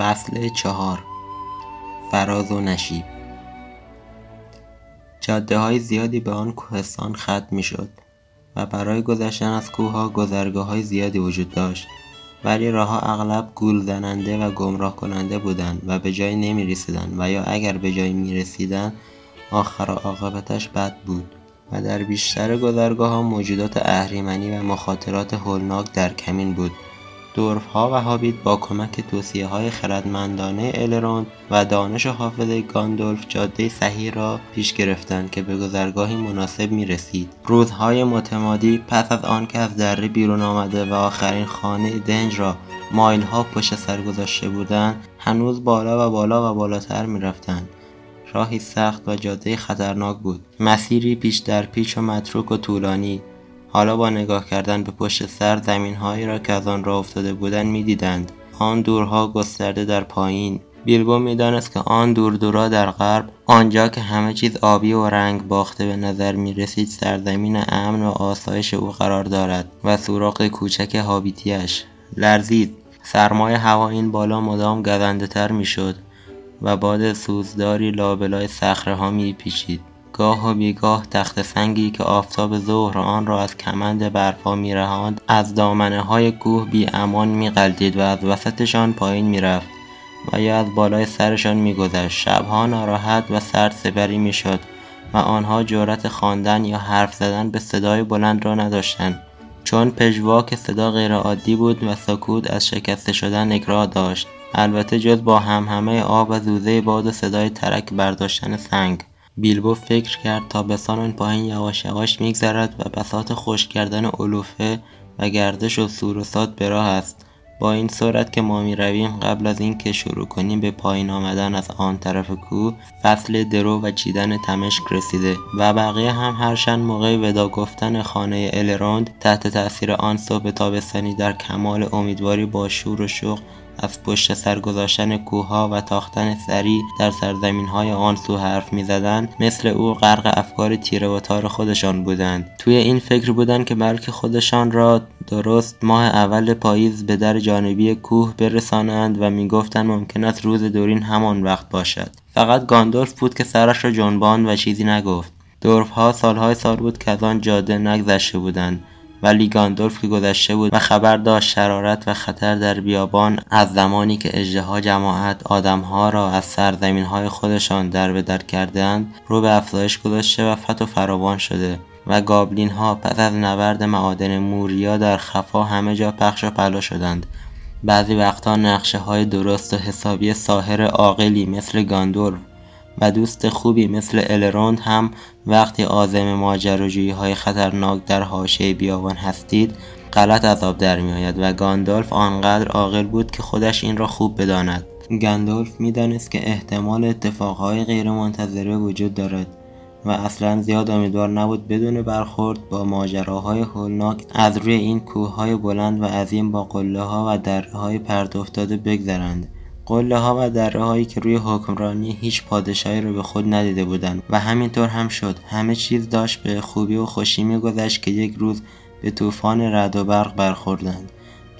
فصل چهار. فراز و نشیب. جاده های زیادی به آن کوهستان ختم می شد و برای گذشتن از کوه گذرگاه های زیادی وجود داشت. ولی راهها اغلب گول زننده و گمراه کننده بودند و به جایی نمی رسیدن و یا اگر به جایی می رسیدن آخر عاقبتش بد بود و در بیشتر گذرگاه ها موجودات اهریمنی و مخاطرات هولناک در کمین بود. دورفها و هابیت با کمک های خردمندانه الروند و دانش حافظه گاندولف جاده صحیح را پیش گرفتند که به گذرگاهی مناسب رسید روزهای متمادی پس از آنکه از دره بیرون آمده و آخرین خانه دنج را مایلها پشت سر گذاشته بودند هنوز بالا و بالا و بالاتر می‌رفتند. راهی سخت و جاده خطرناک بود. مسیری پیش در پیچ و متروک و طولانی. حالا با نگاه کردن به پشت سر زمینهایی را که از آن راه افتاده بودند می‌دیدند. آن دورها گسترده در پایین. بیلبو می‌دانست که آن دور دورا در غرب آنجا که همه چیز آبی و رنگ باخته به نظر می رسید سرزمین امن و آسایش او قرار دارد و سوراخ کوچک هابیتیش لرزید. سرمای هوا این بالا مدام گزنده تر می شد و باد سوزداری لابلای صخره ها می پیچید گاه و بیگاه تخت سنگی که آفتاب ظهر آن را از کمند برفا میرهاند از دامنه های کوه بی امان میقلدید و از وسطشان پایین می‌رفت و یا از بالای سرشان میگذشت. شبها ناراحت و سرد سپری می‌شد و آنها جرأت خواندن یا حرف زدن به صدای بلند را نداشتند. چون پژواک صدا غیرعادی بود و سکوت از شکسته شدن نگراه داشت. البته جز با همهمه آب و زوزه باد و صدای ترک برداشتن سنگ. بیلبو فکر کرد تابستان آن پایین یواش یواش میگذرد و بساط خشک کردن علوفه و گردش و سور و به راه است. با این صورت که ما می رویم قبل از اینکه شروع کنیم به پایین آمدن از آن طرف کوه فصل درو و چیدن تمشک رسیده و بقیه هم هرشن موقع ودا گفتن خانه الروند تحت تاثیر آن صبح تابستانی در کمال امیدواری با شور و شوق از پشت سر گذاشتن کوهها و تاختن سری در های آن سو حرف می‌زدند. مثل او غرق افکار تیره و تار خودشان بودند. توی این فکر بودند که بلکه خودشان را درست ماه اول پاییز به در جانبی کوه برسانند و می‌گفتند ممکن است روز دورین همان وقت باشد. فقط گاندولف بود که سرش را جنبان و چیزی نگفت. دورفها سالهای سال بود که از آن جاده نگذشته بودند. ولی گاندولف که گذشته بود و خبر داشت شرارت و خطر در بیابان از زمانی که اژدها جماعت آدمها را از سرزمینهای خودشان در به در کردند رو به افزایش گذاشته و فت و فراوان شده و گابلین ها پس از نبرد معادن موریا در خفا همه جا پخش و پلا شدند. بعضی وقتا نقشه های درست و حسابی ساهر عاقلی مثل گاندولف و دوست خوبی مثل الروند هم وقتی عازم ماجراجویی های خطرناک در حاشیه بیابان هستید غلط از آب در میآید و گاندالف آنقدر عاقل بود که خودش این را خوب بداند. گندالف می‌دانست که احتمال اتفاقهای غیرمنتظره وجود دارد و اصلا زیاد امیدوار نبود بدون برخورد با ماجراهای هولناک از روی این کوههای بلند و عظیم با قله ها و دره های پرت افتاده بگذرند. قله ها و دره هایی که روی حکمرانی هیچ پادشاهی رو به خود ندیده بودند و همینطور هم شد. همه چیز داشت به خوبی و خوشی میگذشت که یک روز به طوفان رد و برق برخوردند.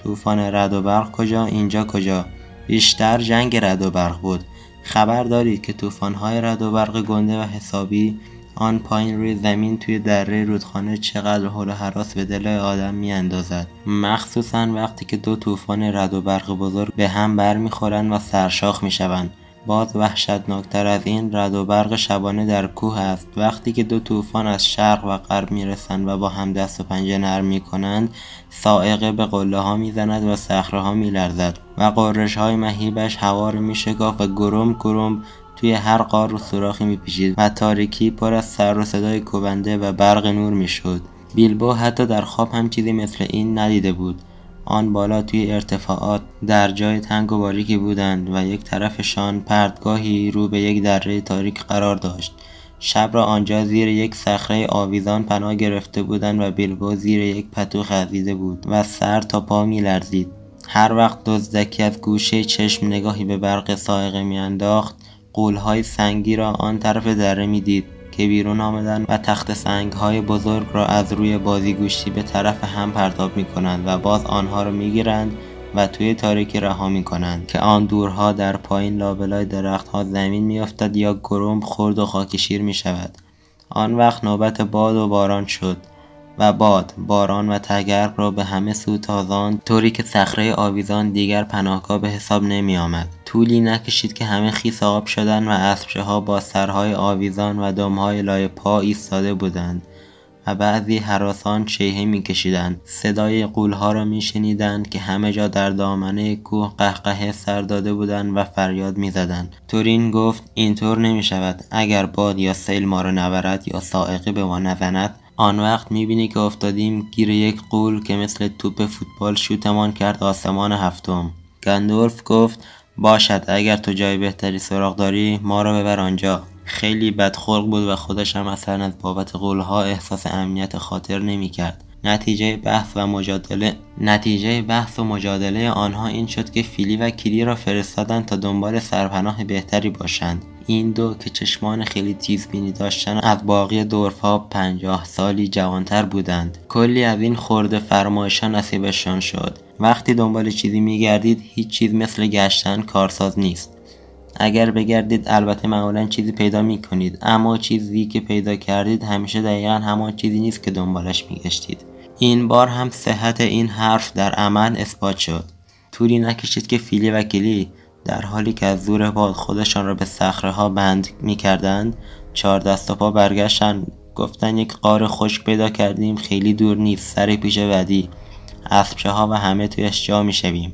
طوفان رد و برق کجا؟ اینجا کجا؟ بیشتر جنگ رد و برق بود. خبر دارید که های رد و برق گنده و حسابی آن پایین روی زمین توی دره رودخانه چقدر حول و حراس به دل آدم میاندازد. مخصوصا وقتی که دو طوفان رد و برق بزرگ به هم برمیخورند و سرشاخ می‌شوند. باز وحشتناکتر از این رد و برق شبانه در کوه است. وقتی که دو طوفان از شرق و غرب می‌رسند و با هم دست و پنجه نرم می‌کنند سائقه به قله ها می‌زند و صخره ها میلرزد و قررش های مهیبش هوا را میشکافت و گرم گرم توی هر قار و سوراخی میپیچید و تاریکی پر از سر و صدای کوبنده و برق نور می‌شد. بیلبو حتی در خواب هم چیزی مثل این ندیده بود. آن بالا توی ارتفاعات در جای تنگ و باریکی بودند و یک طرفشان پرتگاهی رو به یک دره تاریک قرار داشت. شب را آنجا زیر یک صخره آویزان پناه گرفته بودند و بیلبو زیر یک پتو خزیده بود و سر تا پا میلرزید. هر وقت دزدکی از گوشه چشم نگاهی به برق سائقه میانداخت قولهای سنگی را آن طرف دره می‌دید که بیرون آمدن و تخت سنگ های بزرگ را از روی بازیگوشتی به طرف هم پرتاب می کنند و باز آنها را می گیرند و توی تاریکی رها می کنند که آن دورها در پایین لابلای درختها زمین میافتد یا گرم خرد و خاکشیر می شود آن وقت نوبت باد و باران شد و باد باران و تگرگ را به همه سو تازان طوری که صخره آویزان دیگر پناهگاه به حساب نمی آمد طولی نکشید که همه خیس آب شدند و اسبچه ها با سرهای آویزان و دمهای لای پا ایستاده بودند و بعضی حراسان شیهه میکشیدند. صدای قولها را میشنیدند که همه جا در دامنه کوه قهقهه سر داده بودند و فریاد می‌زدند. تورین گفت اینطور نمی‌شود. اگر باد یا سیل ما را نبرد یا سائقی به ما نزند آن وقت می‌بینی که افتادیم گیر یک قول که مثل توپ فوتبال شوتمان کرد آسمان هفتم. گندولف گفت باشد. اگر تو جای بهتری سراغ داری ما را ببر آنجا. خیلی بدخلق بود و خودش هم اصلا از بابت قولها احساس امنیت خاطر نمی‌کرد. نتیجه بحث و مجادله. نتیجه بحث و مجادله آنها این شد که فیلی و کلی را فرستادند تا دنبال سرپناه بهتری باشند. این دو که چشمان خیلی تیزبینی داشتن از باقی دورفها پنجاه سالی جوانتر بودند. کلی از این خورده فرمایشها نصیبشان شد. وقتی دنبال چیزی میگردید هیچ چیز مثل گشتن کارساز نیست. اگر بگردید البته معمولا چیزی پیدا می کنید اما چیزی که پیدا کردید همیشه دقیقا همان چیزی نیست که دنبالش میگشتید. این بار هم صحت این حرف در عمل اثبات شد. طولی نکشید که فیلی و کلی در حالی که از زور باد خودشان را به صخره ها بند می کردند چهار دست و پا برگشتند گفتن یک قار خشک پیدا کردیم خیلی دور نیست سر پیش ودی. اسبچه ها و همه تویش جا می شویم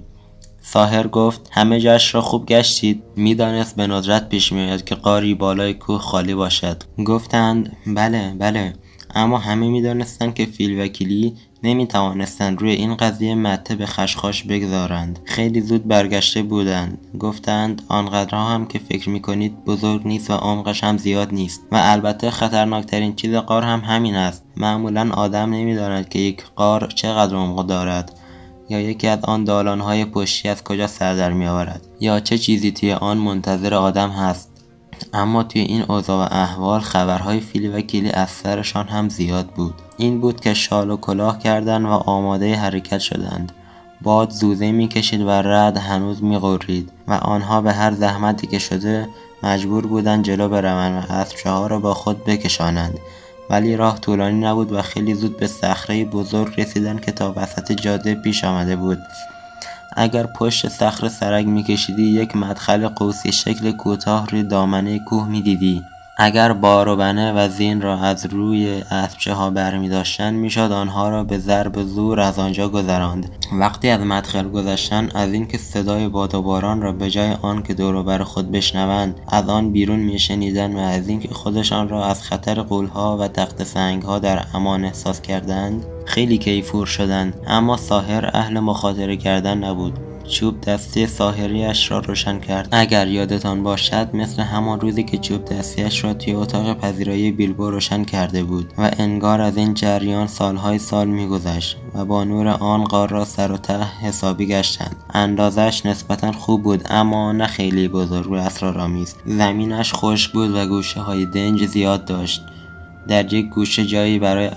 ساهر گفت همه جاش را خوب گشتید. می‌دانست به ندرت پیش میآید که قاری بالای کوه خالی باشد. گفتند بله بله. اما همه می‌دانستند که فیل و نمی توانستند روی این قضیه مته به خشخاش بگذارند. خیلی زود برگشته بودند. گفتند آنقدرها هم که فکر می کنید بزرگ نیست و عمقش هم زیاد نیست و البته خطرناکترین چیز قار هم همین است. معمولا آدم نمی‌داند که یک قار چقدر عمق دارد یا یکی از آن دالانهای پشتی از کجا سر در میآورد یا چه چیزی توی آن منتظر آدم هست. اما توی این اوضاع و احوال خبرهای فیلی و کلی از سرشان هم زیاد بود. این بود که شال و کلاه کردند و آماده حرکت شدند. باد زوزه می‌کشید و رد هنوز میغرید و آنها به هر زحمتی که شده مجبور بودند جلو بروند و ها را با خود بکشانند. ولی راه طولانی نبود و خیلی زود به صخره بزرگ رسیدند که تا وسط جاده پیش آمده بود. اگر پشت صخره سرک میکشیدی یک مدخل قوسی شکل کوتاه روی دامنه کوه می‌دیدی. اگر بار و بنه و زین را از روی اسبچه ها برمی داشتن می‌شد آنها را به ضرب زور از آنجا گذراند. وقتی از مدخل گذشتن از اینکه صدای باد و باران را آن که دور بر خود بشنوند از آن بیرون میشنیدند و از اینکه خودشان را از خطر قولها و تخت سنگها در امان احساس کردند خیلی کیفور شدند. اما ساهر اهل مخاطره کردن نبود. چوب دستی ساحریاش را روشن کرد. اگر یادتان باشد مثل همان روزی که چوب دستیش را توی اتاق پذیرایی بیلبو روشن کرده بود و انگار از این جریان سالهای سال میگذشت و با نور آن غار را سر و ته حسابی گشتند. اندازش نسبتا خوب بود اما نه خیلی بزرگ و اسرارآمیز. زمینش خشک بود و گوشه های دنج زیاد داشت. در یک گوشه جایی برای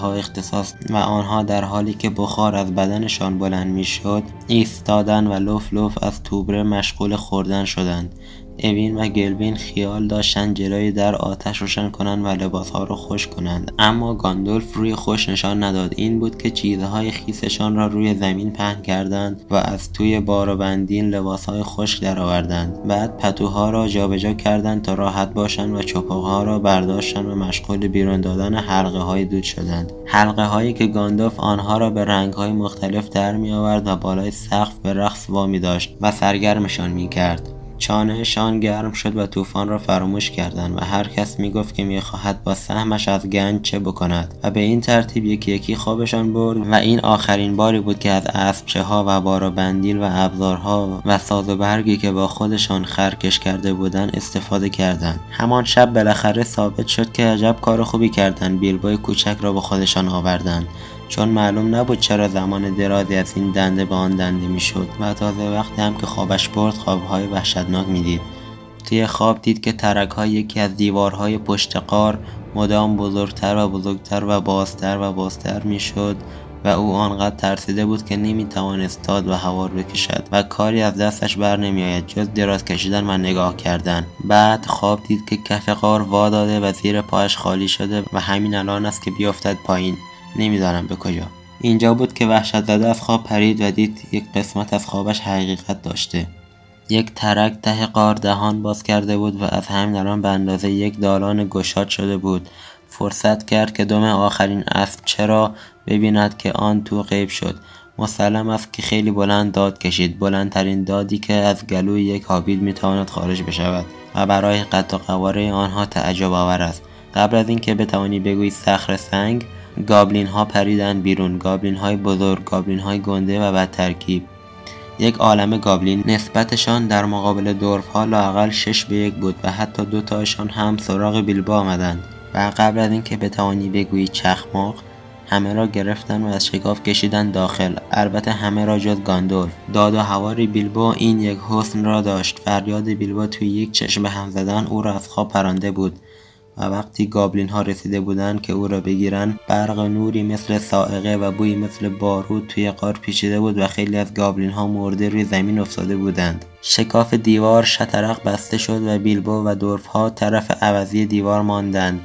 ها اختصاص و آنها در حالی که بخار از بدنشان بلند می‌شد ایستادن و لف لف از توبره مشغول خوردن شدند. اوین و گلوین خیال داشتند جلوی در آتش روشن کنند و لباسها را خشک کنند. اما گاندولف روی خوش نشان نداد. این بود که چیزهای خیسشان را روی زمین پهن کردند و از توی بار و بندیل لباسهای خشک درآوردند. بعد پتوها را جابجا کردند تا راحت باشند و چپق‌ها را برداشتند و مشغول بیرون دادن حلقه های دود شدند. حلقه هایی که گاندولف آنها را به رنگ های مختلف در می آورد و بالای سقف به رقص وامی داشت و سرگرمشان می کرد چانهشان گرم شد و طوفان را فراموش کردند و هر کس می‌گفت که می‌خواهد با سهمش از گنج چه بکند و به این ترتیب یکی یکی خوابشان برد و این آخرین باری بود که از اسبچه ها و بار و بندیل و ابزارها و ساز و برگی که با خودشان خرکش کرده بودند استفاده کردند. همان شب بالاخره ثابت شد که عجب کار خوبی کردند. بیلبوی کوچک را با خودشان آوردند. چون معلوم نبود چرا زمان درازی از این دنده به آن دنده می‌شد و تازه وقتی هم که خوابش برد خوابهای وحشتناک می‌دید. توی خواب دید که ترک های یکی از دیوارهای پشت قار مدام بزرگتر و بزرگتر و بازتر و بازتر می‌شد و او آنقدر ترسیده بود که نمی‌توانست داد و هوار بکشد و کاری از دستش بر نمیآید جز دراز کشیدن و نگاه کردن. بعد خواب دید که کف قار وا داده و زیر پایش خالی شده و همین الان است که بیفتد پایین. نمی‌دانم به کجا. اینجا بود که وحشت زده از خواب پرید و دید یک قسمت از خوابش حقیقت داشته. یک ترک ته قار دهان باز کرده بود و از همین الان به اندازه یک دالان گشاد شده بود. فرصت کرد که دم آخرین اسب چرا ببیند که آن تو غیب شد. مسلم است که خیلی بلند داد کشید. بلندترین دادی که از گلوی یک هابیل می‌تواند خارج بشود و برای قد و قواره آنها تعجب آور است. قبل از اینکه بتوانی بگویی صخر سنگ گابلین ها پریدند بیرون. گابلین های بزرگ گابلین های گنده و بد ترکیب. یک عالم گابلین نسبتشان در مقابل دورف ها لاقل شش به یک بود و حتی دو تاشان هم سراغ بیلبا آمدند. و قبل از اینکه بتوانی بگویی چخماق همه را گرفتن و از شکاف کشیدن داخل. البته همه را جز گاندور داد و هواری بیلبا این یک حسن را داشت. فریاد بیلبا توی یک چشم هم زدن او را از خواب پرانده بود. و وقتی گابلین ها رسیده بودند که او را بگیرند برق نوری مثل سائقه و بوی مثل بارود توی قار پیچیده بود و خیلی از گابلین ها مرده روی زمین افتاده بودند. شکاف دیوار شطرق بسته شد و بیلبو و دورف ها طرف عوضی دیوار ماندند.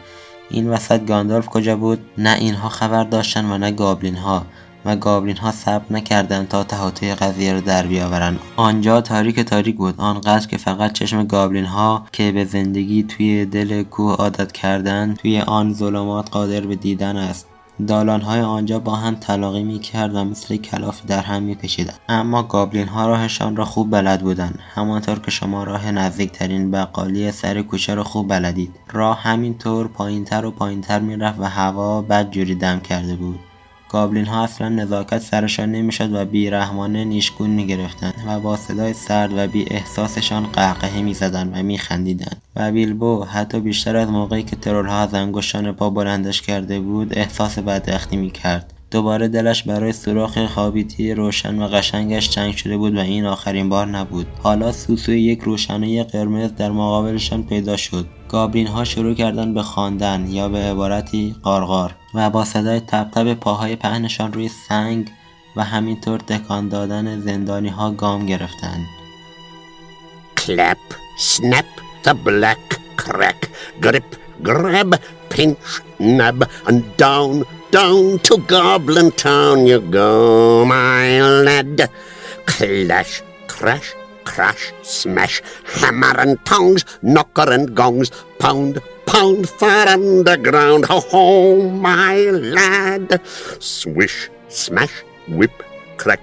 این وسط گاندالف کجا بود؟ نه اینها خبر داشتن و نه گابلین ها و گابلین ها صبر نکردند تا تهاطوی قضیه را در بیاورند. آنجا تاریک تاریک بود. آنقدر که فقط چشم گابلین ها که به زندگی توی دل کوه عادت کردند توی آن ظلمات قادر به دیدن است. های آنجا با هم تلاقی می‌کرد و مثل کلافی در هم میپیچیدند. اما گابلین ها راهشان را خوب بلد بودند. همانطور که شما راه نزدیکترین بقالی سر کوچه را خوب بلدید. راه همینطور پایینتر و پایینتر می‌رفت و هوا بدجوری دم کرده بود. گابلین ها اصلا نزاکت سرشان نمی‌شد و بیرحمانه نیشگون می‌گرفتند و با صدای سرد و بی احساسشان قهقهه می‌زدند و میخندیدند. و بیلبو حتی بیشتر از موقعی که ترولها از انگشتان پا بلندش کرده بود احساس بدبختی می‌کرد. دوباره دلش برای سوراخ خوابیتی روشن و قشنگش تنگ شده بود و این آخرین بار نبود. حالا سوسوی یک روشنه قرمز در مقابلشان پیدا شد. گابرین ها شروع کردن به خواندن یا به عبارتی قارقار و با صدای تب پاهای پهنشان روی سنگ و همینطور تکان دادن زندانی ها گام گرفتند snap, the black crack, grip, grab, pinch, nab, and down, down to Goblin Town you go, my lad. Clash, crash, crash, smash, hammer and tongs, knocker and gongs, pound, pound far underground. Ho ho, my lad. Swish, smash, whip, crack,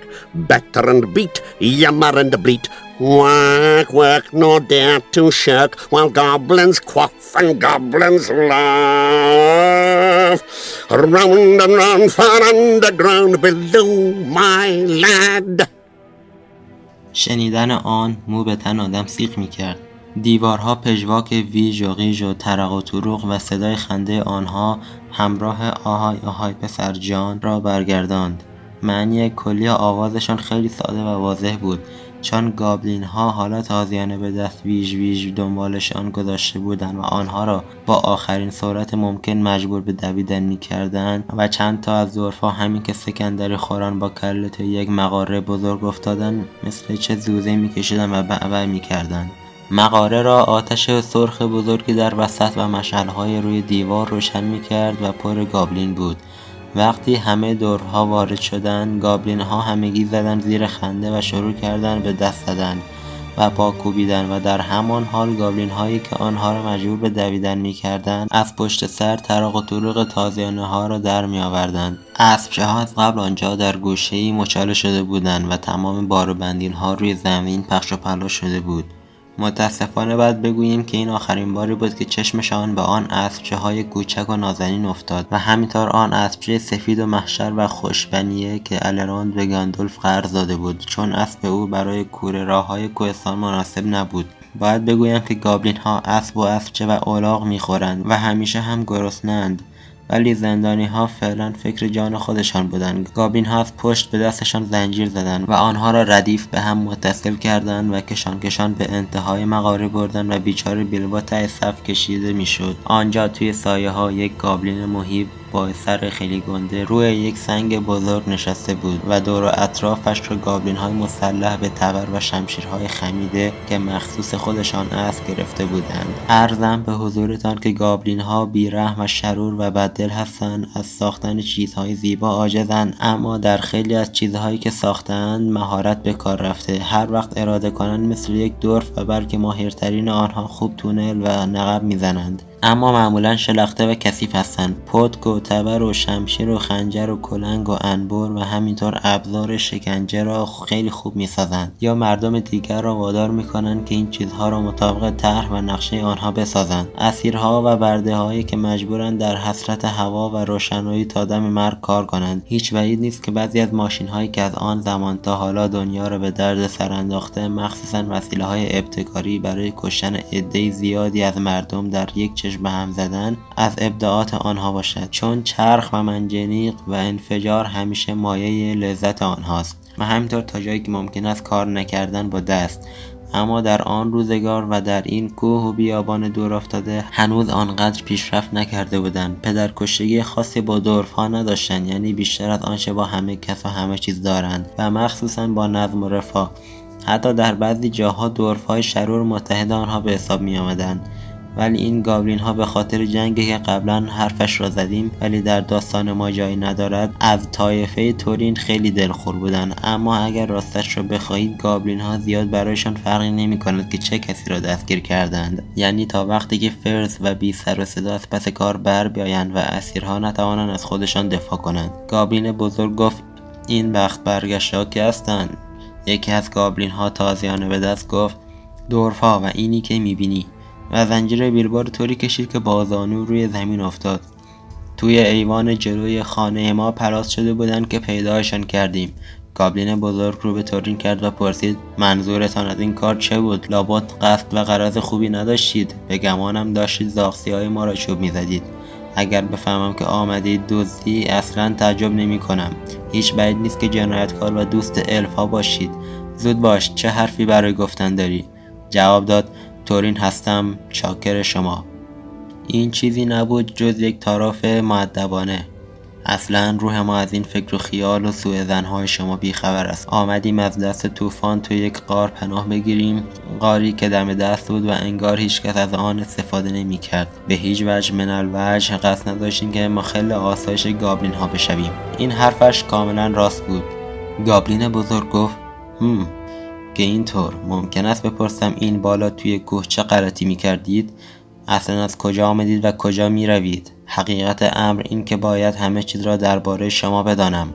batter and beat, yammer and bleat. Work, work, nor dare to shirk, while goblins quaff and goblins laugh. Round and round, far underground, below, my lad. شنیدن آن مو به تن آدم سیخ می کرد. دیوارها پژواک ویژ و غیژ و ترق و و صدای خنده آنها همراه آهای آهای پسر جان را برگرداند. معنی کلی آوازشان خیلی ساده و واضح بود چون گابلین ها حالا تازیانه به دست ویژ ویژ دنبالشان گذاشته بودند و آنها را با آخرین سرعت ممکن مجبور به دویدن می‌کردند و چند تا از ظرفها همین که سکندری خوران با کله یک مقاره بزرگ افتادن مثل چه زوزه میکشیدند و بعبع می‌کردند. مقاره را آتش سرخ بزرگی در وسط و مشعلهای روی دیوار روشن می‌کرد و پر گابلین بود. وقتی همه دورها وارد شدند گابلین ها همگی زدن زیر خنده و شروع کردند به دست زدن و پا کوبیدن و در همان حال گابلین هایی که آنها را مجبور به دویدن می کردن از پشت سر تراق و طروق تازیانه ها را در می آوردند اسبچه ها از قبل آنجا در گوشه ای مچاله شده بودند و تمام بار و بندین ها روی زمین پخش و پلا شده بود. متاسفانه باید بگوییم که این آخرین باری بود که چشمشان به آن اسبچه های کوچک و نازنین افتاد و همینطور آن اسبچه سفید و محشر و خوشبنیه که الراند به گاندولف قرض داده بود. چون اسب او برای کوره راه های کوهستان مناسب نبود. باید بگویم که گابلین ها اسب و اسبچه و الاغ می‌خورند و همیشه هم گرسنند ولی زندانی ها فعلا فکر جان خودشان بودند. گابلین ها از پشت به دستشان زنجیر زدند و آنها را ردیف به هم متصل کردند و کشان کشان به انتهای مغاره بردند و بیچاره بیلبو ته صف کشیده می‌شد. آنجا توی سایه ها یک گابلین مهیب با سر خیلی گنده روی یک سنگ بزرگ نشسته بود و دور و اطرافش را گابلین های مسلح به تبر و شمشیرهای خمیده که مخصوص خودشان است گرفته بودند. ارزم به حضورتان که گابلین ها بیرحم و شرور و بددل هستند از ساختن چیزهای زیبا عاجزند اما در خیلی از چیزهایی که ساختند مهارت به کار رفته. هر وقت اراده کنند مثل یک دورف و بلکه ماهرترین آنها خوب تونل و نقب می‌زنند. اما معمولا شلخته و کثیف هستند. پتک و تبر و شمشیر و خنجر و کلنگ و انبر و همینطور ابزار شکنجه را خیلی خوب می‌سازند. یا مردم دیگر را وادار می‌کنند که این چیزها را مطابق طرح و نقشه آنها بسازند. اسیرها و برده هایی که مجبورند در حسرت هوا و روشنایی تا دم مرگ کار کنند. هیچ بعید نیست که بعضی از ماشین هایی که از آن زمان تا حالا دنیا را به درد سر انداخته مخصوصا وسیله های ابتکاری برای کشتن عده زیادی از مردم در یک چشم به هم زدن از ابداعات آنها باشد. چون چرخ و منجنیق و انفجار همیشه مایه لذت آنهاست و همینطور تا جایی که ممکن است کار نکردن با دست. اما در آن روزگار و در این کوه و بیابان دور افتاده هنوز آنقدر پیشرفت نکرده بودند. پدرکشتگی خاصی با دورف ها نداشتند یعنی بیشتر از آنچه با همه کس و همه چیز دارند و مخصوصا با نظم و رفاه. حتی در بعضی جاها دورف های شرور متحد آنها به حساب می آمدند ولی این گابلین ها به خاطر جنگی که قبلا حرفش را زدیم ولی در داستان ما جایی ندارد. از طایفه تورین خیلی دلخور بودن. اما اگر راستش را بخواهید گابلین ها زیاد برایشان فرقی نمی کند که چه کسی را دستگیر کردند. یعنی تا وقتی که فرز و بی سر و صدا از پس کار بر بیایند و اسیرها نتوانند از خودشان دفاع کنند. گابلین بزرگ گفت این وقت برگشت که هستند؟ یکی از گابلین ها تازیانه به دست گفت دورفا و اینی که می‌بینی. و زنجیر بیلبار طوری کشید که بازانو روی زمین افتاد. توی ایوان جلوی خانه ما پراز شده بودند که پیدایشان کردیم. گابلین بزرگ رو به تورین کرد و پرسید منظورتان از این کار چه بود؟ لابد قصد و قرض خوبی نداشتید؟ به گمانم داشتید زاخسی های ما را چوب می‌زدید. اگر بفهمم که آمدید دزدی اصلا تعجب نمی کنم هیچ بعید نیست که جنایتکار و دوست الف ها باشید. زود باش چه حرفی برای گفتن داری؟ جواب داد تورین هستم چاکر شما. این چیزی نبود جز یک طرف معدبانه اصلا روح ما از این فکر و خیال و سوء زنهای شما بیخبر است. آمدیم از دست طوفان تو یک قار پناه بگیریم. قاری که دم دست بود و انگار هیچکس از آن استفاده نمی کرد به هیچ وجه من الوجه قصد نداشتیم که مخل آسایش گابلین ها بشویم. این حرفش کاملا راست بود. گابلین بزرگ گفت هم که اینطور. ممکن است بپرسم این بالا توی کوه چه غلطی می کردید؟ اصلا از کجا آمدید و کجا می روید؟ حقیقت امر این که باید همه چیز را درباره شما بدانم.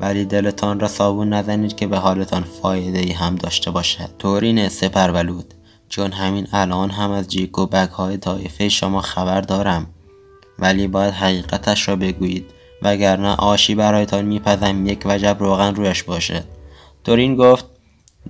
ولی دلتان را صابون نزنید که به حالتان فایده ای هم داشته باشد. طورین سپرولود چون همین الان هم از جیک و بک های طایفه شما خبر دارم. ولی باید حقیقتش را بگویید. وگرنه آشی برایتان میپزم یک وجب روغن رویش باشد. تورین گفت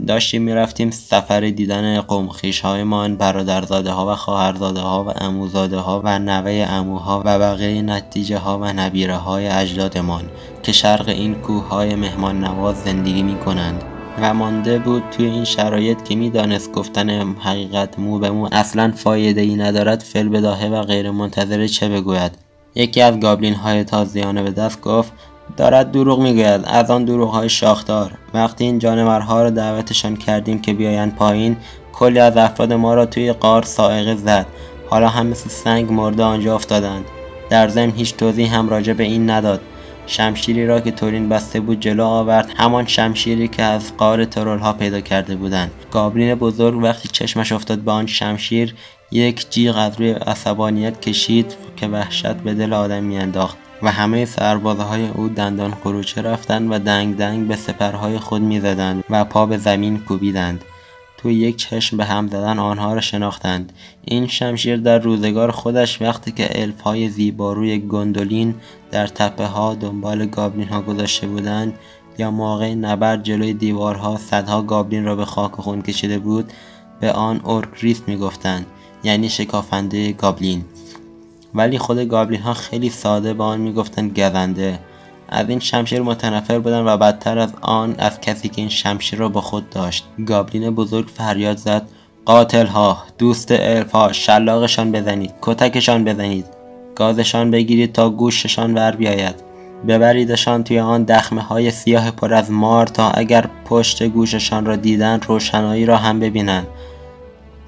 داشتیم می‌رفتیم سفر دیدن قوم هایمان برادرزاده ها و خواهرزاده ها و اموزاده ها و نوه اموها و بقیه نتیجه ها و نبیره های اجدادمان که شرق این کوه های مهمان نواز زندگی می کنند و مانده بود توی این شرایط که می‌دانست گفتن حقیقت مو به مو اصلا فایده ای ندارد فل بداهه و غیر منتظره چه بگوید؟ یکی از گابلین های تازیانه به دست گفت دارد دروغ می‌گوید. از آن دروغ های شاخدار. وقتی این جانورها را دعوتشان کردیم که بیایند پایین کلی از افراد ما را توی قار سائقه زد. حالا هم مثل سنگ مرده آنجا افتادند. در ضمن هیچ توضیح هم راجع به این نداد. شمشیری را که تورین بسته بود جلو آورد. همان شمشیری که از قار ترول ها پیدا کرده بودند. گابلین بزرگ وقتی چشمش افتاد به آن شمشیر یک جیغ از روی عصبانیت کشید که وحشت به دل آدم میانداخت و همه سربازهای او دندان خروچه رفتند و دنگ دنگ به سپرهای خود می‌زدند و پا به زمین کوبیدند. تو یک چشم به هم زدن آنها را شناختند. این شمشیر در روزگار خودش وقتی که الف های زیباروی گندولین در تپه ها دنبال گابلین ها گذاشته بودند یا موقع نبرد جلوی دیوارها صدها گابلین را به خاک و خون کشیده بود به آن اورکریست می‌گفتند یعنی شکافنده گابلین. ولی خود گابلین ها خیلی ساده به آن می‌گفتند گزنده از این شمشیر متنفر بودن و بدتر از آن از کسی که این شمشیر را با خود داشت. گابلین بزرگ فریاد زد قاتل ها دوست الف شلاقشان بزنید کتکشان بزنید گازشان بگیرید تا گوششان ور بیاید. ببریدشان توی آن دخمه های سیاه پر از مار تا اگر پشت گوششان را دیدند روشنایی را هم ببینند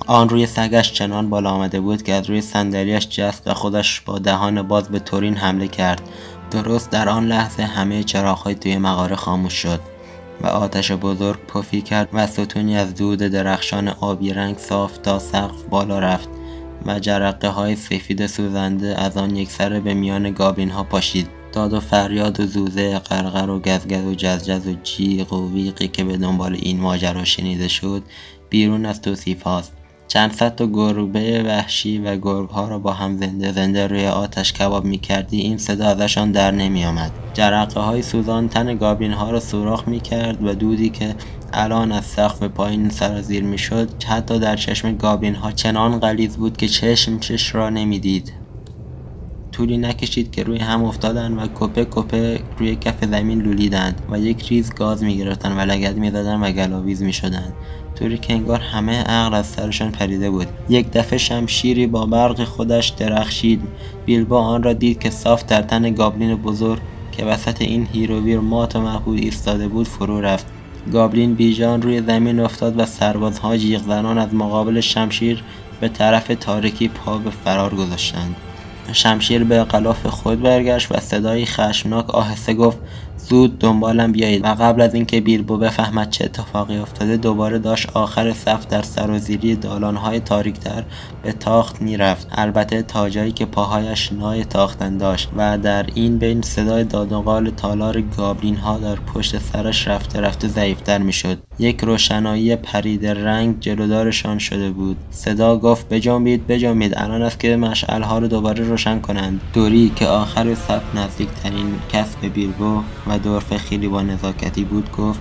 آن روی سگش چنان بالا آمده بود که از روی صندلیاش جست و خودش با دهان باز به تورین حمله کرد. درست در آن لحظه همه چراغهای توی مغاره خاموش شد و آتش بزرگ پفی کرد و ستونی از دود درخشان آبی رنگ صاف تا سقف بالا رفت و جرقه های سفید سوزنده از آن یک سر به میان گابین ها پاشید. داد و فریاد و زوزه قرقر و گزگز و جزجز و جیغ و ویقی که به دنبال این ماجرا شنیده شد بیرون از توصیف هاست. چند صد گربه وحشی و گرگ ها را با هم زنده زنده روی آتش کباب می کردی این صدا ازشان در نمی آمد جرقه های سوزان تن گابین ها را سوراخ می کرد و دودی که الان از سقف پایین سرازیر می شد حتی در چشم گابین ها چنان غلیظ بود که چشم چش را نمی‌دید. طولی نکشید که روی هم افتادند و کپه کپه روی کف زمین لولیدند و یک ریز گاز می گرفتند و لگد می و گلاویز می شدند. طوری که انگار همه عقل از سرشان پریده بود. یک دفعه شمشیری با برق خودش درخشید. بیلبو آن را دید که صاف در تن گابلین بزرگ که وسط این هیر و ویر مات و مبهوت ایستاده بود فرو رفت. گابلین بیجان روی زمین افتاد و سربازها جیغ زنان از مقابل شمشیر به طرف تاریکی پا به فرار گذاشتند. شمشیر به غلاف خود برگشت و صدایی خشمناک آهسته گفت زود دنبالم بیایید و قبل از اینکه بیلبو بفهمد چه اتفاقی افتاده دوباره داشت آخر صف در سرازیری دالانهای تاریکتر به تاخت می‌رفت. البته تا جایی که پاهایش نای تاختن داشت و در این بین صدای دادوقال تالار گابلین ها در پشت سرش رفته رفته ضعیفتر می‌شد. یک روشنایی پرید رنگ جلودارشان شده بود. صدا گفت بجنبید بجنبید. الان است که مشعلها رو دوباره روشن کنند. دوری که آخر صف نزدیکترین کس به بیلبو و دورف خیلی با نزاکتی بود گفت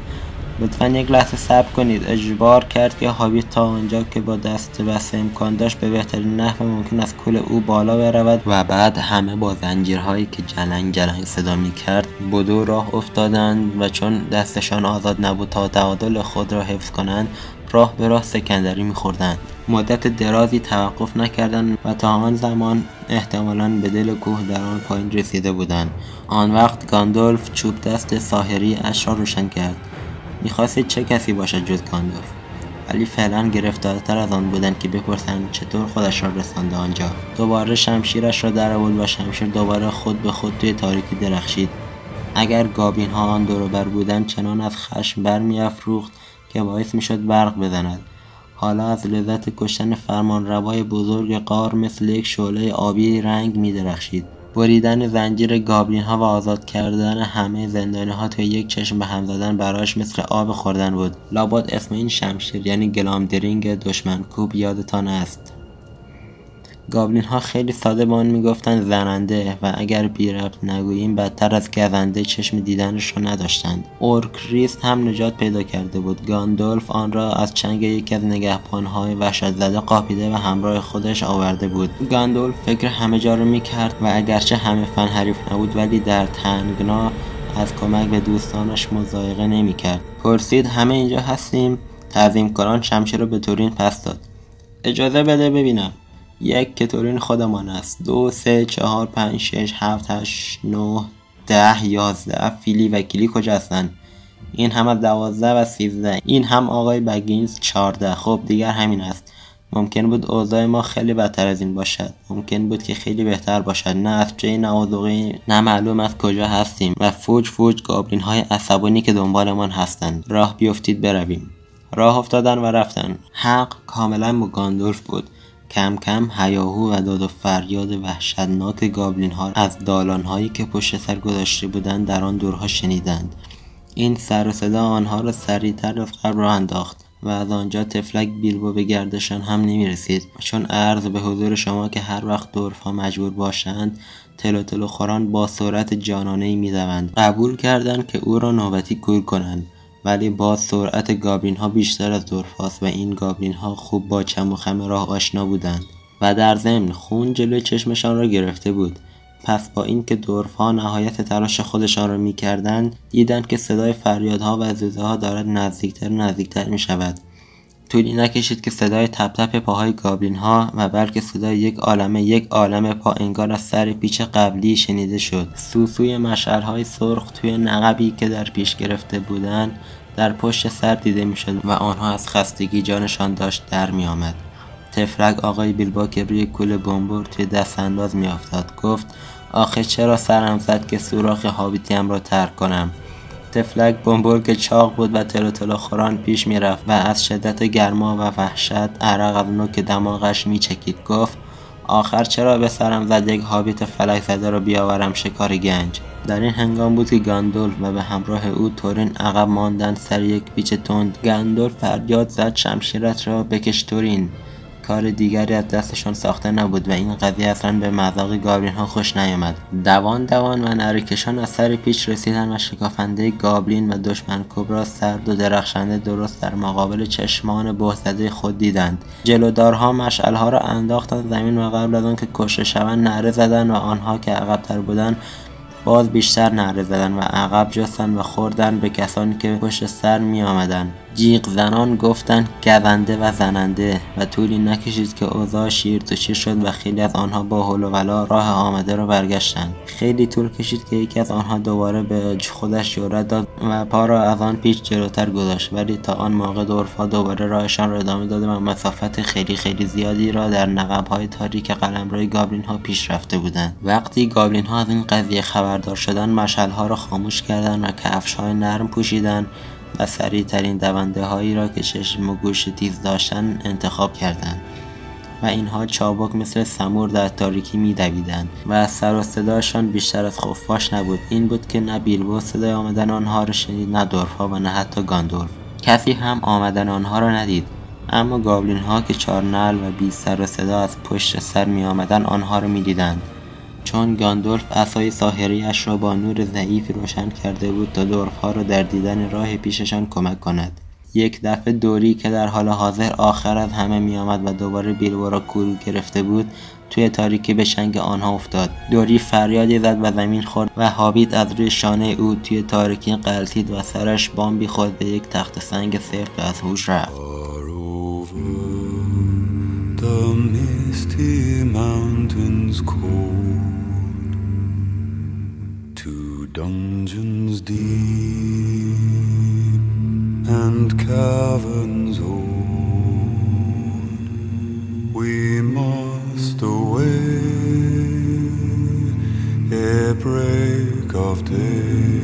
لطفا یک لحظه صبر کنید. اجبار کرد که هابیت تا آنجا که با دست بسته امکان داشت به بهترین نحو ممکن از کل او بالا برود و بعد همه با زنجیرهایی که جلنگ جلنگ صدا می کرد بدو راه افتادند و چون دستشان آزاد نبود تا تعادل خود را حفظ کنند راه به راه سکندری میخوردند. مدت درازی توقف نکردند و تا آن زمان احتمالا به دل کوه در آن پایین رسیده بودند. آن وقت گاندولف چوب دست ساحری اش را روشن کرد. می‌خواستید چه کسی باشد جز گاندولف. ولی فعلا گرفتارتر از آن بودند که بپرسند چطور خودش را رسانده آنجا. دوباره شمشیرش را در آورد و شمشیر دوباره خود به خود توی تاریکی درخشید. اگر گابین ها آن دوروبر بودند چنان از خشم برمیافروخت که باعث می‌شد برق بزند. حالا از لذت کشتن فرمانروای بزرگ قار مثل یک شعله آبی رنگ می درخشید. بریدن زنجیر گابلین ها و آزاد کردن همه زندانی ها توی یک چشم به هم زدن برایش مثل آب خوردن بود. لابد اسم این شمشیر یعنی گلامدرینگ دشمن کوب یادتان است. گابلین ها خیلی ساده به آن می‌گفتند زننده و اگر بی ربط نگوییم بدتر از گزنده چشم دیدنش را نداشتند. اورکریست هم نجات پیدا کرده بود. گاندولف آن را از چنگ یکی از نگهبانهای وحشت زده قاپیده و همراه خودش آورده بود. گاندولف فکر همه جا رو می‌کرد و اگرچه همه فن حریف نبود ولی در تنگنا از کمک به دوستانش مزایقه نمی‌کرد. پرسید همه اینجا هستیم؟ تعظیم کنان شمشیر رو به تورین پس داد. اجازه بده ببینم. یک کتورین خودمان است. دو سه چهار پنج شش هفت هشت نه ده یازده. فیلی و کلی کجا هستن؟ این هم از دوازده و سیزده. این هم آقای بگینز چارده خب دیگر همین است. ممکن بود اوضاع ما خیلی بدتر از این باشد. ممکن بود که خیلی بهتر باشد. نه از جای نه نه معلوم از کجا هستیم و فوج فوج گابلین های عصبانی که دنبالمان هستند. راه بیفتید برویم. راه افتادن و رفتن. حق کاملا با گاندولف بود. کم کم هیاهو و داد و فریاد وحشتناک گابلین ها از دالان هایی که پشت سر گذاشته بودند در آن دورها شنیدند. این سر و صدا آنها را سریعتر از قبل راه انداخت و از آنجا تفلک بیلبو به گردشان هم نمی رسید چون عرض به حضور شما که هر وقت دورفا مجبور باشند تلو تلو خوران با سرعت جانانه می دوند. قبول کردند که او را نوبتی کور کنند. ولی باز سرعت گابلین ها بیشتر از دورفاست و این گابلین ها خوب با چم و خم راه آشنا بودند و در ضمن خون جلوی چشمشان را گرفته بود. پس با اینکه ها نهایت تلاش خودشان را می‌کردند دیدند که صدای فریادها و زوزه ها دارد نزدیکتر و نزدیکتر می شود طولی نکشید که صدای تپ تپ پاهای گابلین ها و بلکه صدای یک عالمه یک عالم پا انگار از سر پیچ قبلی شنیده شد سوسوی مشعل های سرخ توی نقبی که در پیش گرفته بودند در پشت سر دیده می‌شد و آنها از خستگی جانشان داشت در می آمد. تفرگ آقای بیلبا که روی کول بمبور توی دست انداز می افتاد. گفت آخه چرا سرم زد که سوراخ حابیتیم را ترک کنم تفلک بمبرگ چاق بود و تلو تلو خوران پیش می‌رفت و از شدت گرما و وحشت عرق از نوک دماغش میچکید. گفت آخر چرا به سرم زد یک حابیت فلک زده رو بیاورم شکار گنج؟ در این هنگام بود که گاندولف و به همراه او تورین عقب ماندند سر یک پیچ تند. گاندولف فریاد زد شمشیرت را بکش تورین. کار دیگری از دستشان ساخته نبود و این قضیه اصلا به مذاق گابلین ها خوش نیامد. دوان دوان و نرکشان از سر پیچ رسیدن و شکافنده گابلین و دشمن کبرا سرد و درخشنده درست در مقابل چشمان بهزده خود دیدند. جلودارها مشعلها را انداختند زمین و قبل از آنکه کشته شوند نعره زدند و آنها که عقبتر بودند باز بیشتر نعره زدن و عقب جستن و خوردن به کسانی که پشت سر می آمدن. جیغ زنان گفتند گزنده و زننده و طولی نکشید که اوضاع شیر تو شیر شد و خیلی از آنها با حل و ولا راه آمده را برگشتند خیلی طول کشید که یکی از آنها دوباره به خودش جرأت داد و پا را از آن پیچ جلوتر گذاشت ولی تا آن موقع دورفا دوباره راهشان را ادامه داده و مسافت خیلی خیلی زیادی را در های تاریک قلمرو گابلین ها پیش رفته بودند وقتی گابلین ها از این قضیه خبردار شدن مشعل ها را خاموش کردند و کفش های نرم پوشیدند و ترین دونده هایی را که چشم و گوش تیز داشتن انتخاب کردند و اینها چابک مثل سمور در تاریکی میدویدند و از سر و صداشان بیشتر از خفاش نبود. این بود که نه بیلبو صدای آمدن آنها را شنید نه دورفا و نه حتی گاندورف. کسی هم آمدن آنها را ندید. اما گابلین ها که چارنل و بی سر و صدا از پشت سر می آمدن آنها را می دیدند چون گاندولف عصای ساحریاش را با نور ضعیفی روشن کرده بود تا دورفها را در دیدن راه پیششان کمک کند. یک دفعه دوری که در حال حاضر آخر از همه میآمد و دوباره بیلبو را کورو گرفته بود توی تاریکی به شنگ آنها افتاد. دوری فریادی زد و زمین خورد و هابیت از روی شانه او توی تاریکی قلتید و سرش بامبی خود به یک تخت سنگ سفت از هوش رفت. Dungeons deep and caverns old. We must away a break of day